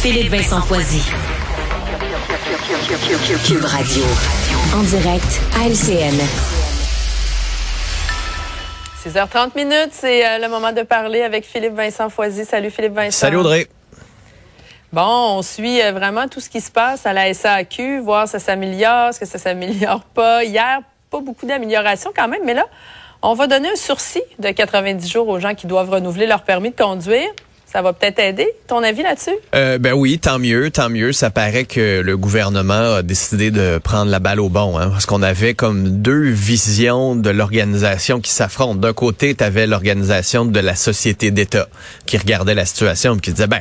Philippe Vincent Foisy. Cube Radio. En direct à LCN. 6h30 minutes, c'est euh, le moment de parler avec Philippe Vincent Foisy. Salut Philippe Vincent. Salut Audrey. Bon, on suit euh, vraiment tout ce qui se passe à la SAQ, voir si ça s'améliore, est-ce que ça s'améliore pas. Hier, pas beaucoup d'amélioration quand même, mais là, on va donner un sursis de 90 jours aux gens qui doivent renouveler leur permis de conduire. Ça va peut-être aider. Ton avis là-dessus? Euh, ben oui, tant mieux, tant mieux. Ça paraît que le gouvernement a décidé de prendre la balle au bon, hein, parce qu'on avait comme deux visions de l'organisation qui s'affrontent. D'un côté, tu avais l'organisation de la société d'État qui regardait la situation et qui disait, ben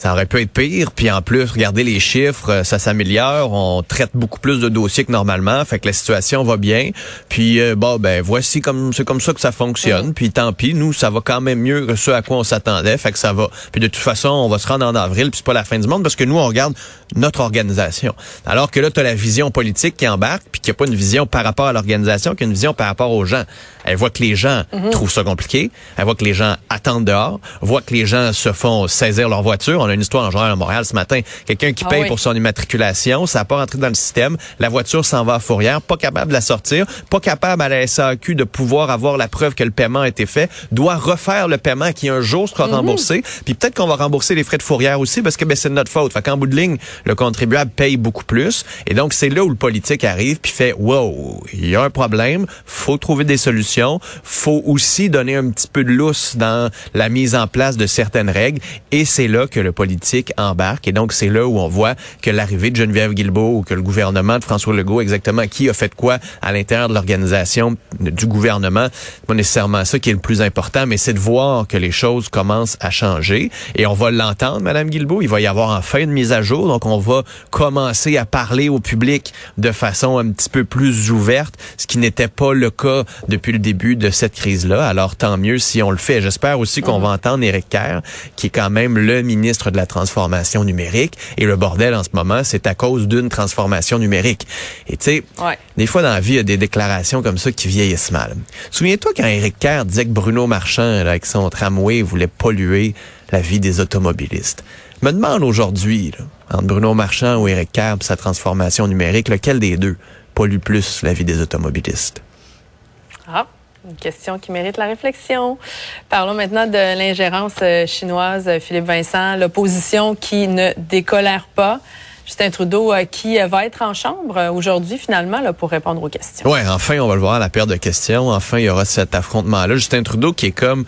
ça aurait pu être pire. Puis en plus, regardez les chiffres, euh, ça s'améliore. On traite beaucoup plus de dossiers que normalement, fait que la situation va bien. Puis euh, bon, ben voici comme c'est comme ça que ça fonctionne. Puis tant pis, nous ça va quand même mieux que ce à quoi on s'attendait, fait que ça va. Puis de toute façon, on va se rendre en avril, puis c'est pas la fin du monde parce que nous on regarde notre organisation. Alors que là, tu as la vision politique qui embarque, puis qui a pas une vision par rapport à l'organisation, qui a une vision par rapport aux gens. Elle voit que les gens Mhm. trouvent ça compliqué. Elle voit que les gens attendent dehors. Voit que les gens se font saisir leur voiture. On a une histoire en journal à Montréal ce matin. Quelqu'un qui Ah paye oui. pour son immatriculation, ça n'a pas rentré dans le système. La voiture s'en va à fourrière, pas capable de la sortir, pas capable à la SAQ de pouvoir avoir la preuve que le paiement a été fait, doit refaire le paiement qui un jour sera remboursé. Puis peut-être qu'on va rembourser les frais de fourrière aussi parce que ben, c'est de notre faute. Fait qu'en bout de ligne, le contribuable paye beaucoup plus. Et donc, c'est là où le politique arrive puis fait, wow, il y a un problème, faut trouver des solutions, faut aussi donner un petit peu de lousse dans la mise en place de certaines règles. Et c'est là que le politique embarque. Et donc, c'est là où on voit que l'arrivée de Geneviève Guilbeault ou que le gouvernement de François Legault, exactement, qui a fait quoi à l'intérieur de l'organisation du gouvernement, pas nécessairement ça qui est le plus important, mais c'est de voir que les choses commencent à changer. Et on va l'entendre, Madame Guilbeault. Il va y avoir enfin une mise à jour. Donc, on va commencer à parler au public de façon un petit peu plus ouverte, ce qui n'était pas le cas depuis le début de cette crise-là. Alors, tant mieux si on le fait. J'espère aussi qu'on va entendre Éric Kerr, qui est quand même le ministre de la transformation numérique. Et le bordel en ce moment, c'est à cause d'une transformation numérique. Et tu sais, Ouais. des fois dans la vie, il y a des déclarations comme ça qui vieillissent mal. Souviens-toi quand Éric Kerr disait que Bruno Marchand, là, avec son tramway, voulait polluer la vie des automobilistes. Je me demande aujourd'hui, entre Bruno Marchand ou Éric Kerr sa transformation numérique, lequel des deux pollue plus la vie des automobilistes? Ah, une question qui mérite la réflexion. Parlons maintenant de l'ingérence euh, chinoise, euh, Philippe Vincent, l'opposition qui ne décolère pas. Justin Trudeau euh, qui va être en chambre aujourd'hui finalement là, pour répondre aux questions. Ouais, enfin, on va le voir à la paire de questions. Enfin, il y aura cet affrontement-là. Justin Trudeau qui est comme,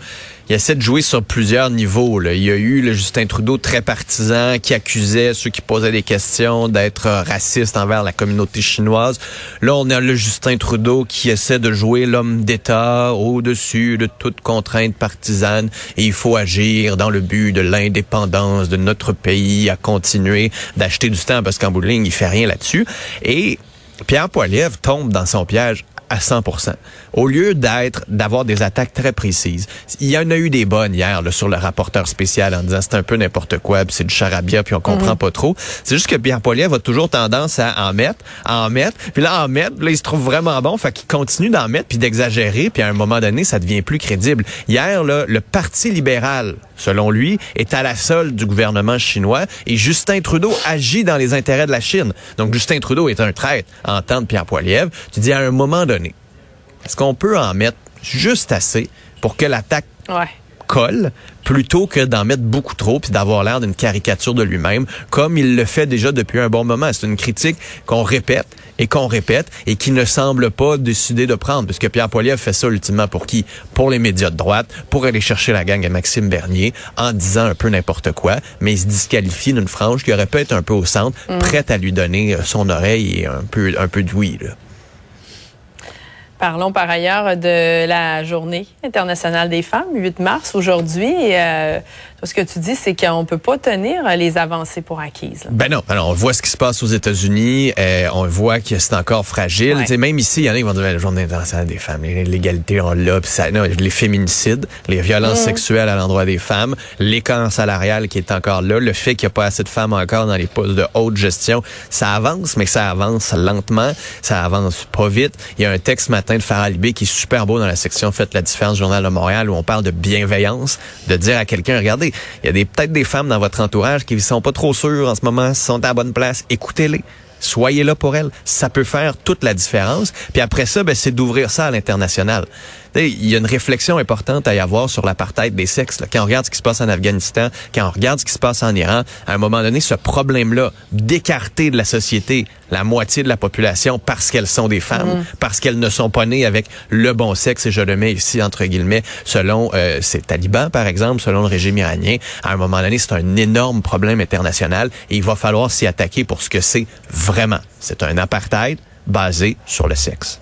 il essaie de jouer sur plusieurs niveaux. Là. Il y a eu le Justin Trudeau très partisan qui accusait ceux qui posaient des questions d'être euh, raciste envers la communauté chinoise. Là, on a le Justin Trudeau qui essaie de jouer l'homme d'État au-dessus de toute contrainte partisane et il faut agir dans le but de l'indépendance de notre pays à continuer d'acheter du temps parce qu'en bout de ligne, il fait rien là-dessus. Et Pierre Poilievre tombe dans son piège à 100 Au lieu d'être d'avoir des attaques très précises, il y en a eu des bonnes hier là, sur le rapporteur spécial en disant c'est un peu n'importe quoi, puis c'est du charabia, puis on comprend pas trop. C'est juste que Pierre Poilievre a toujours tendance à en mettre, à en mettre, puis là en mettre, là il se trouve vraiment bon, fait qu'il continue d'en mettre puis d'exagérer, puis à un moment donné ça devient plus crédible. Hier là, le Parti libéral, selon lui, est à la solde du gouvernement chinois et Justin Trudeau agit dans les intérêts de la Chine. Donc Justin Trudeau est un traître en temps de Pierre Poilievre. Tu dis à un moment donné, est-ce qu'on peut en mettre juste assez pour que l'attaque. Colle plutôt que d'en mettre beaucoup trop puis d'avoir l'air d'une caricature de lui-même comme il le fait déjà depuis un bon moment. C'est une critique qu'on répète et qu'on répète et qui ne semble pas décider de prendre puisque Pierre Poilievre fait ça ultimement pour qui? Pour les médias de droite, pour aller chercher la gang à Maxime Bernier en disant un peu n'importe quoi, mais il se disqualifie d'une frange qui aurait pu être un peu au centre, prête à lui donner euh, son oreille et un peu, un peu de oui. Là. Parlons par ailleurs de la journée internationale des femmes, 8 mars aujourd'hui. Euh, ce que tu dis, c'est qu'on peut pas tenir les avancées pour acquises. là. Ben non, ben non, on voit ce qui se passe aux États-Unis, euh, on voit que c'est encore fragile. Ouais. Tu sais, Même ici, il y en a qui vont dire Ben, la journée internationale des femmes, l'égalité on l'a, puis ça, non, les féminicides, les violences sexuelles à l'endroit des femmes, l'écart salarial qui est encore là, le fait qu'il n'y a pas assez de femmes encore dans les postes de haute gestion, ça avance, mais ça avance lentement, ça avance pas vite. Il y a un texte ce de Farah Libé qui est super beau dans la section Faites la différence Journal de Montréal où on parle de bienveillance, de dire à quelqu'un, regardez, il y a peut-être des femmes dans votre entourage qui ne sont pas trop sûres en ce moment, sont à la bonne place. Écoutez-les. Soyez là pour elles. Ça peut faire toute la différence. Puis après ça, ben, c'est d'ouvrir ça à l'international. Il y a une réflexion importante à y avoir sur l'apartheid des sexes. Là. Quand on regarde ce qui se passe en Afghanistan, quand on regarde ce qui se passe en Iran, à un moment donné, ce problème-là d'écarter de la société la moitié de la population parce qu'elles sont des femmes, mm. parce qu'elles ne sont pas nées avec le bon sexe, et je le mets ici entre guillemets, selon euh, ces talibans, par exemple, selon le régime iranien, à un moment donné, c'est un énorme problème international et il va falloir s'y attaquer pour ce que c'est vraiment. C'est un apartheid basé sur le sexe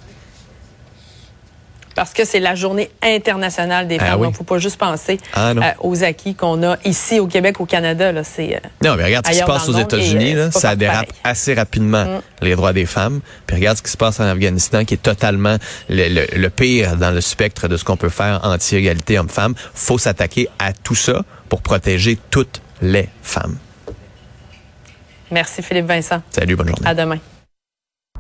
parce que c'est la journée internationale des ah femmes. Donc, faut pas juste penser ah, euh, aux acquis qu'on a ici au Québec, au Canada. Là, c'est, euh, non, mais regarde ce qui se passe aux États-Unis. Euh, ça dérape assez rapidement, mm. les droits des femmes. Puis regarde ce qui se passe en Afghanistan, qui est totalement le, pire dans le spectre de ce qu'on peut faire anti-égalité homme-femme. faut s'attaquer à tout ça pour protéger toutes les femmes. Merci Philippe Vincent. Salut, bonne journée. À demain.